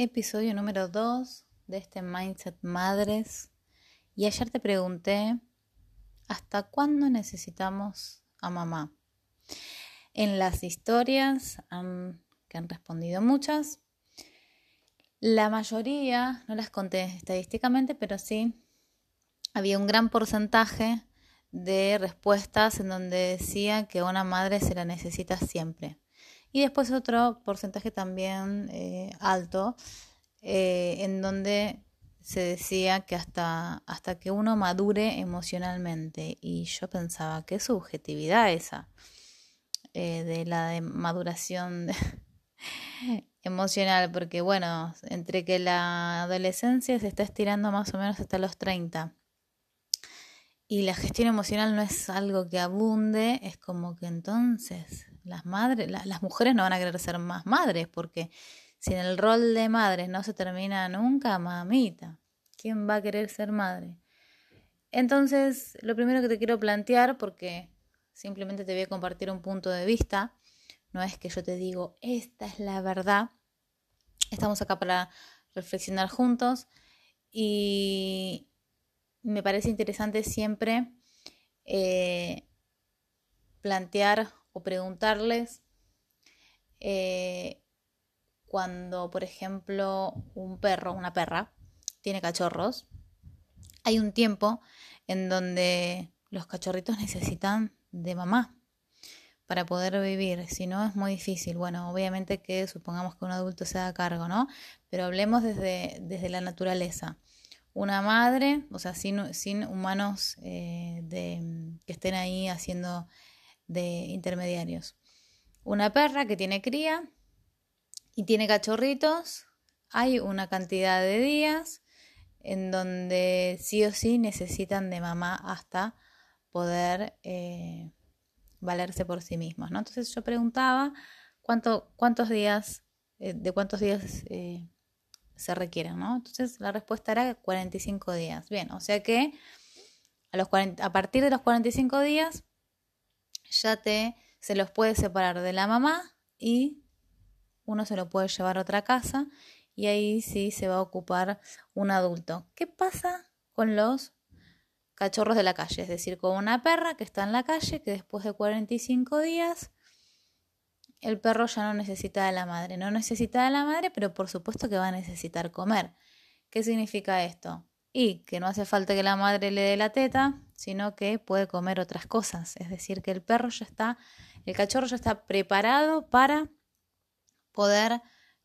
episodio número 2 de este Mindset Madres. Y ayer te pregunté, ¿hasta cuándo necesitamos a mamá? En las historias que han respondido muchas, la mayoría, no las conté estadísticamente, pero sí había un gran porcentaje de respuestas en donde decía que una madre se la necesita siempre. Y después otro porcentaje también eh, alto, eh, en donde se decía que hasta, hasta que uno madure emocionalmente. Y yo pensaba, qué subjetividad esa, eh, de la de maduración emocional, porque bueno, entre que la adolescencia se está estirando más o menos hasta los 30 y la gestión emocional no es algo que abunde, es como que entonces las madres, las mujeres no van a querer ser más madres, porque si en el rol de madres no se termina nunca, mamita, ¿quién va a querer ser madre? Entonces, lo primero que te quiero plantear, porque simplemente te voy a compartir un punto de vista, no es que yo te digo, esta es la verdad, estamos acá para reflexionar juntos y me parece interesante siempre eh, plantear preguntarles eh, cuando, por ejemplo, un perro, una perra, tiene cachorros, hay un tiempo en donde los cachorritos necesitan de mamá para poder vivir, si no es muy difícil. Bueno, obviamente que supongamos que un adulto se haga cargo, ¿no? Pero hablemos desde, desde la naturaleza. Una madre, o sea, sin, humanos eh, que estén ahí haciendo de intermediarios. Una perra que tiene cría y tiene cachorritos, hay una cantidad de días en donde sí o sí necesitan de mamá hasta poder eh, valerse por sí mismos. ¿no? Entonces yo preguntaba cuánto, cuántos días, eh, de cuántos días se requieren. ¿no? Entonces la respuesta era 45 días. Bien, o sea que a, los a partir de los 45 días ya te se los puede separar de la mamá y uno se lo puede llevar a otra casa y ahí sí se va a ocupar un adulto. ¿Qué pasa con los cachorros de la calle? Es decir, con una perra que está en la calle que después de 45 días el perro ya no necesita de la madre. No necesita de la madre, pero por supuesto que va a necesitar comer. ¿Qué significa esto? y que no hace falta que la madre le dé la teta, sino que puede comer otras cosas. Es decir, que el perro ya está, el cachorro ya está preparado para poder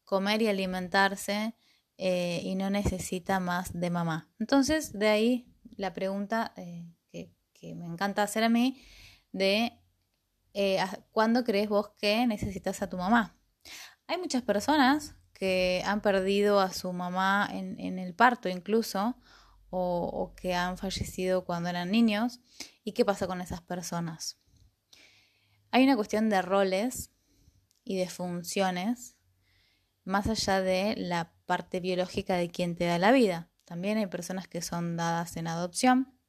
comer y alimentarse eh, y no necesita más de mamá. Entonces, de ahí la pregunta eh, que, me encanta hacer a mí de eh, ¿cuándo crees vos que necesitas a tu mamá? Hay muchas personas que han perdido a su mamá en, en el parto incluso, o, que han fallecido cuando eran niños. ¿Y qué pasa con esas personas? Hay una cuestión de roles y de funciones más allá de la parte biológica de quien te da la vida. También hay personas que son dadas en adopción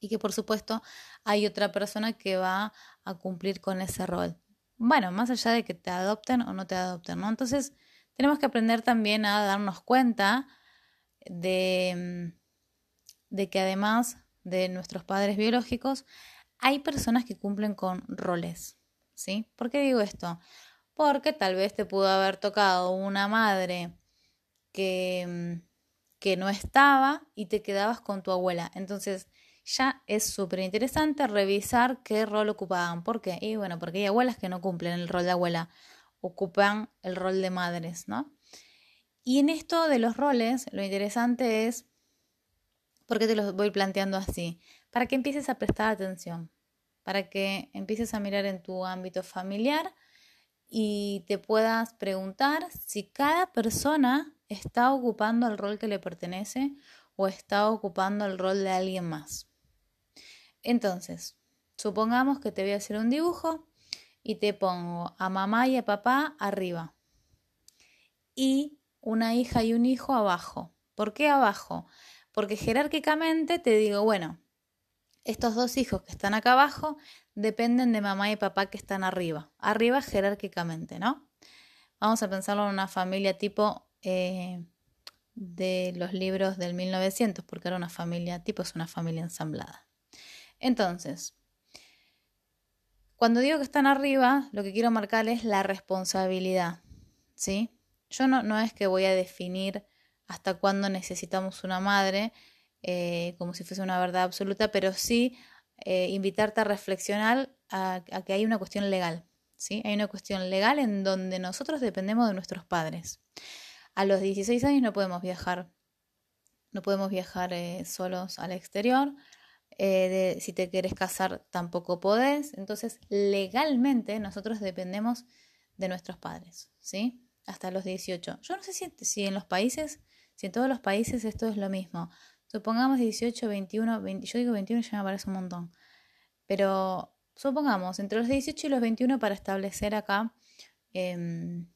y que por supuesto hay otra persona que va a cumplir con ese rol. Bueno, más allá de que te adopten o no te adopten, ¿no? Entonces tenemos que aprender también a darnos cuenta de mm, de que además de nuestros padres biológicos, hay personas que cumplen con roles. ¿Sí? ¿Por qué digo esto? Porque tal vez te pudo haber tocado una madre que, que no estaba y te quedabas con tu abuela. Entonces, ya es súper interesante revisar qué rol ocupaban. ¿Por qué? Y bueno, porque hay abuelas que no cumplen el rol de abuela, ocupan el rol de madres, ¿no? Y en esto de los roles, lo interesante es ¿Por qué te lo voy planteando así? Para que empieces a prestar atención, para que empieces a mirar en tu ámbito familiar y te puedas preguntar si cada persona está ocupando el rol que le pertenece o está ocupando el rol de alguien más. Entonces, supongamos que te voy a hacer un dibujo y te pongo a mamá y a papá arriba y una hija y un hijo abajo. ¿Por qué abajo? Porque jerárquicamente te digo, bueno, estos dos hijos que están acá abajo dependen de mamá y papá que están arriba. Arriba jerárquicamente, ¿no? Vamos a pensarlo en una familia tipo eh, de los libros del 1900, porque era una familia, tipo es una familia ensamblada. Entonces, cuando digo que están arriba, lo que quiero marcar es la responsabilidad, ¿sí? Yo no, es que voy a definir hasta cuándo necesitamos una madre, eh, como si fuese una verdad absoluta, pero sí eh, invitarte a reflexionar a, que hay una cuestión legal. ¿sí? Hay una cuestión legal en donde nosotros dependemos de nuestros padres. A los 16 años no podemos viajar, no podemos viajar eh, solos al exterior. Si te quieres casar tampoco podés. Entonces, legalmente nosotros dependemos de nuestros padres, ¿sí? Hasta los 18. Yo no sé si, si en los países, si en todos los países esto es lo mismo. Supongamos 18, 21, 20, yo digo 21 ya me parece un montón. Pero supongamos entre los 18 y los 21 para establecer acá em,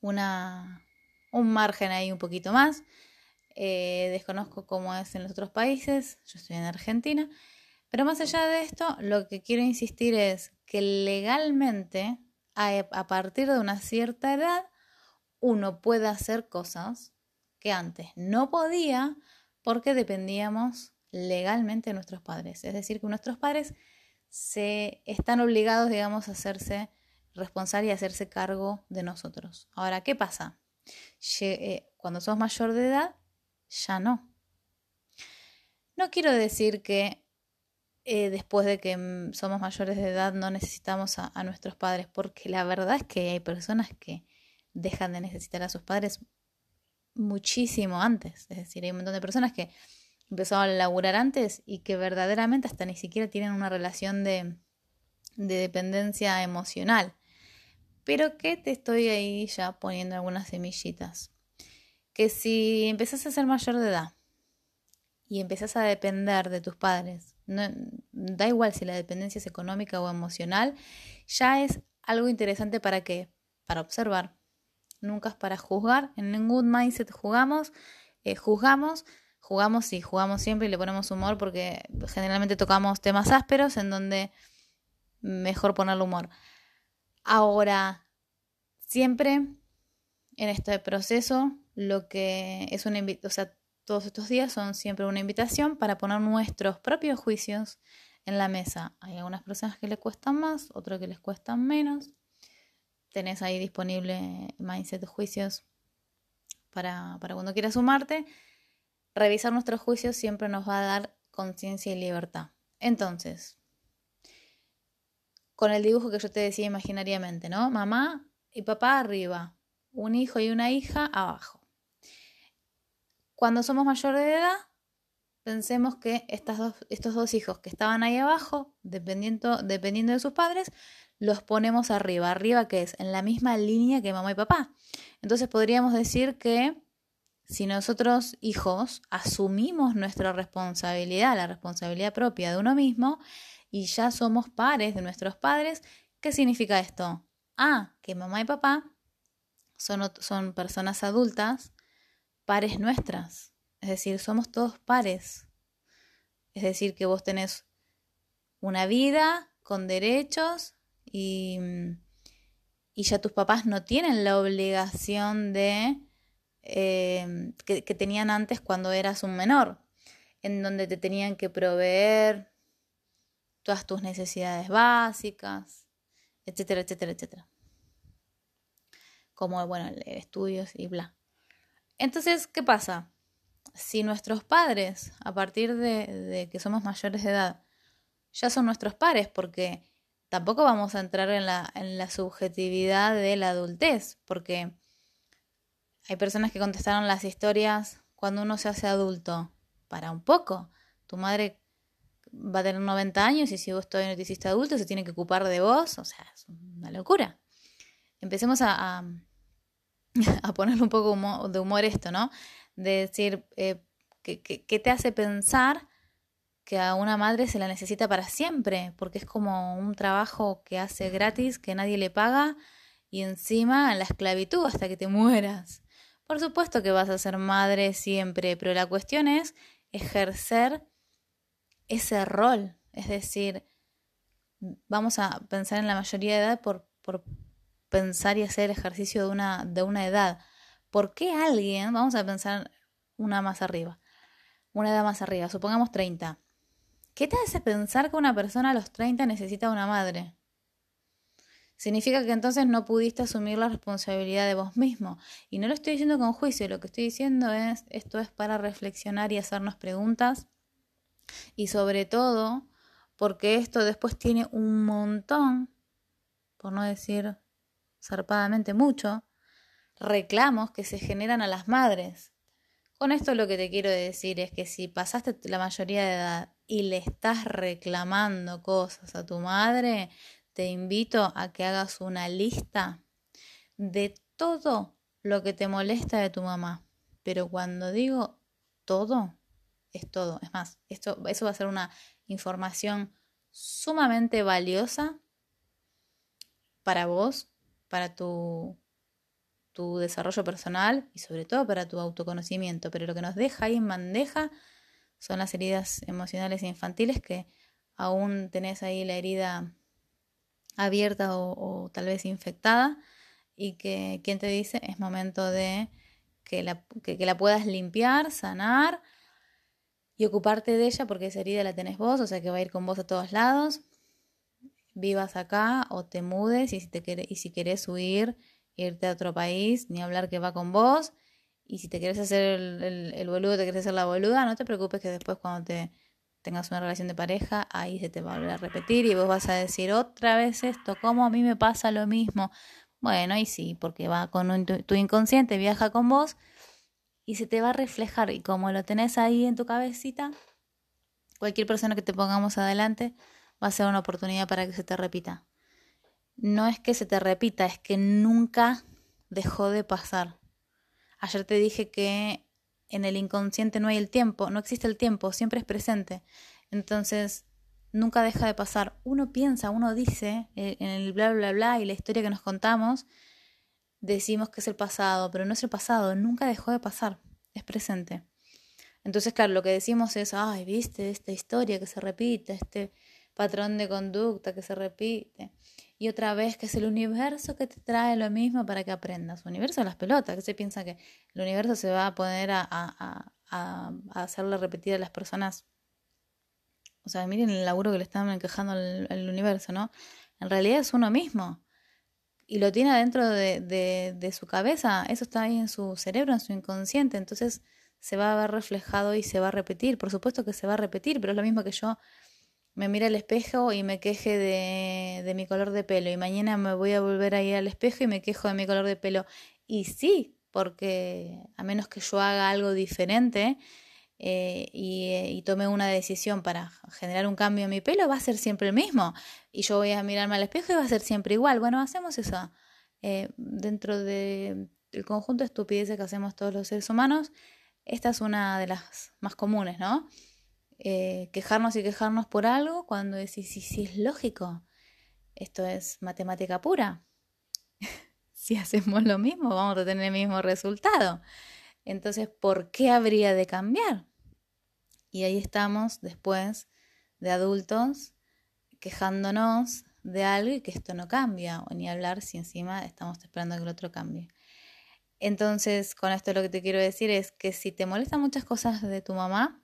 una, un margen ahí un poquito más. Eh, desconozco cómo es en los otros países, yo estoy en Argentina. Pero más allá de esto, lo que quiero insistir es que legalmente, a partir de una cierta edad, uno puede hacer cosas que antes no podía porque dependíamos legalmente de nuestros padres. Es decir, que nuestros padres se están obligados, digamos, a hacerse responsables y a hacerse cargo de nosotros. Ahora, ¿qué pasa? Eh, cuando sos mayor de edad, ya no. No quiero decir que eh, después de que mm, somos mayores de edad no necesitamos a, nuestros padres, porque la verdad es que hay personas que dejan de necesitar a sus padres muchísimo antes. Es decir, hay un montón de personas que empezaron a laburar antes y que verdaderamente hasta ni siquiera tienen una relación de, de dependencia emocional. Pero que te estoy ahí ya poniendo algunas semillitas. Que si empezás a ser mayor de edad y empezás a depender de tus padres, no, da igual si la dependencia es económica o emocional, ya es algo interesante para qué? Para observar, nunca es para juzgar, en ningún mindset jugamos, eh, juzgamos, jugamos y jugamos siempre y le ponemos humor porque generalmente tocamos temas ásperos en donde mejor ponerle humor. Ahora, siempre en este proceso, lo que es una invitación, o sea, todos estos días son siempre una invitación para poner nuestros propios juicios en la mesa. Hay algunas personas que les cuestan más, otras que les cuestan menos tenés ahí disponible Mindset de Juicios para, para cuando quieras sumarte. Revisar nuestros juicios siempre nos va a dar conciencia y libertad. Entonces, con el dibujo que yo te decía imaginariamente, ¿no? Mamá y papá arriba, un hijo y una hija abajo. Cuando somos mayores de edad, pensemos que estos dos hijos que estaban ahí abajo, dependiendo, de sus padres, los ponemos arriba. Arriba que es en la misma línea que mamá y papá. Entonces podríamos decir que si nosotros hijos asumimos nuestra responsabilidad, la responsabilidad propia de uno mismo, y ya somos pares de nuestros padres, ¿qué significa esto? Ah, que mamá y papá son personas adultas, pares nuestras. Es decir, somos todos pares. Es decir, que vos tenés una vida con derechos y, y ya tus papás no tienen la obligación de eh, que, que tenían antes cuando eras un menor, en donde te tenían que proveer todas tus necesidades básicas, etcétera, etcétera, etcétera. Como, bueno, estudios y bla. Entonces, ¿qué pasa? Si nuestros padres, a partir de, que somos mayores de edad, ya son nuestros padres, porque tampoco vamos a entrar en la, subjetividad de la adultez, porque hay personas que contestaron las historias cuando uno se hace adulto. Para un poco. Tu madre va a tener 90 años y si vos todavía no te hiciste adulto, se tiene que ocupar de vos. O sea, es una locura. Empecemos a, a ponerle un poco de humor esto, ¿no? De decir, eh, ¿qué te hace pensar que a una madre se la necesita para siempre, porque es como un trabajo que hace gratis, que nadie le paga, y encima la esclavitud hasta que te mueras. Por supuesto que vas a ser madre siempre, pero la cuestión es ejercer ese rol, es decir, vamos a pensar en la mayoría de edad por, por pensar y hacer ejercicio de una, de una edad, ¿Por qué alguien, vamos a pensar una más arriba, una edad más arriba, supongamos 30. ¿Qué te hace pensar que una persona a los 30 necesita una madre? Significa que entonces no pudiste asumir la responsabilidad de vos mismo. Y no lo estoy diciendo con juicio, lo que estoy diciendo es, esto es para reflexionar y hacernos preguntas. Y sobre todo, porque esto después tiene un montón, por no decir zarpadamente mucho, reclamos que se generan a las madres. Con esto lo que te quiero decir es que si pasaste la mayoría de edad y le estás reclamando cosas a tu madre, te invito a que hagas una lista de todo lo que te molesta de tu mamá. Pero cuando digo todo, es todo. Es más, esto, eso va a ser una información sumamente valiosa para vos, para tu desarrollo personal y sobre todo para tu autoconocimiento. Pero lo que nos deja ahí en bandeja son las heridas emocionales e infantiles que aún tenés ahí la herida abierta o, tal vez infectada y que quien te dice es momento de que la, que, la puedas limpiar, sanar y ocuparte de ella porque esa herida la tenés vos, o sea que va a ir con vos a todos lados. Vivas acá o te mudes y si, te y si querés huir irte a otro país, ni hablar que va con vos. Y si te quieres hacer el, el, boludo, te quieres hacer la boluda, no te preocupes que después cuando te tengas una relación de pareja, ahí se te va a volver a repetir y vos vas a decir otra vez esto, ¿cómo a mí me pasa lo mismo? Bueno, y sí, porque va con tu inconsciente, viaja con vos y se te va a reflejar y como lo tenés ahí en tu cabecita, cualquier persona que te pongamos adelante va a ser una oportunidad para que se te repita no es que se te repita, es que nunca dejó de pasar. Ayer te dije que en el inconsciente no hay el tiempo, no existe el tiempo, siempre es presente. Entonces, nunca deja de pasar. Uno piensa, uno dice, eh, en el bla, bla, bla y la historia que nos contamos, decimos que es el pasado, pero no es el pasado, nunca dejó de pasar, es presente. Entonces, claro, lo que decimos es, ay, viste esta historia que se repite, este patrón de conducta que se repite y otra vez que es el universo que te trae lo mismo para que aprendas. Universo de las pelotas, que se piensa que el universo se va a poner a, a, a, hacerle repetir a las personas. O sea, miren el laburo que le están quejando al, universo, ¿no? En realidad es uno mismo. Y lo tiene adentro de, de, de su cabeza. Eso está ahí en su cerebro, en su inconsciente. Entonces se va a ver reflejado y se va a repetir. Por supuesto que se va a repetir, pero es lo mismo que yo me mire al espejo y me queje de, de mi color de pelo y mañana me voy a volver a ir al espejo y me quejo de mi color de pelo. Y sí, porque a menos que yo haga algo diferente eh, y, eh, y, tome una decisión para generar un cambio en mi pelo, va a ser siempre el mismo. Y yo voy a mirarme al espejo y va a ser siempre igual. Bueno, hacemos eso. Eh, dentro del conjunto de estupideces que hacemos todos los seres humanos, esta es una de las más comunes, ¿no? Eh, quejarnos y quejarnos por algo cuando decís, sí, sí, es lógico, esto es matemática pura. si hacemos lo mismo, vamos a tener el mismo resultado. Entonces, ¿por qué habría de cambiar? Y ahí estamos después de adultos quejándonos de algo y que esto no cambia, o ni hablar si encima estamos esperando que el otro cambie. Entonces, con esto lo que te quiero decir es que si te molestan muchas cosas de tu mamá,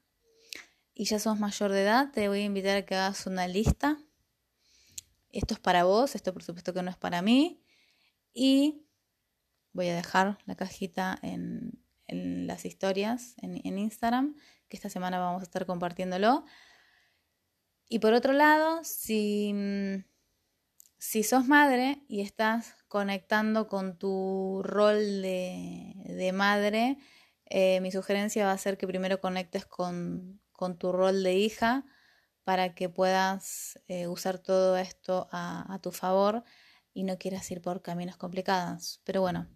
y ya sos mayor de edad, te voy a invitar a que hagas una lista. Esto es para vos, esto por supuesto que no es para mí. Y voy a dejar la cajita en, las historias en, Instagram, que esta semana vamos a estar compartiéndolo. Y por otro lado, si, si sos madre y estás conectando con tu rol de, madre, eh, mi sugerencia va a ser que primero conectes con, con tu rol de hija para que puedas eh, usar todo esto a, tu favor y no quieras ir por caminos complicados. Pero bueno,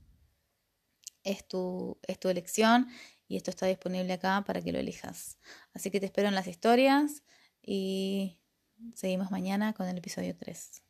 es tu, es tu elección y esto está disponible acá para que lo elijas. Así que te espero en las historias y seguimos mañana con el episodio 3.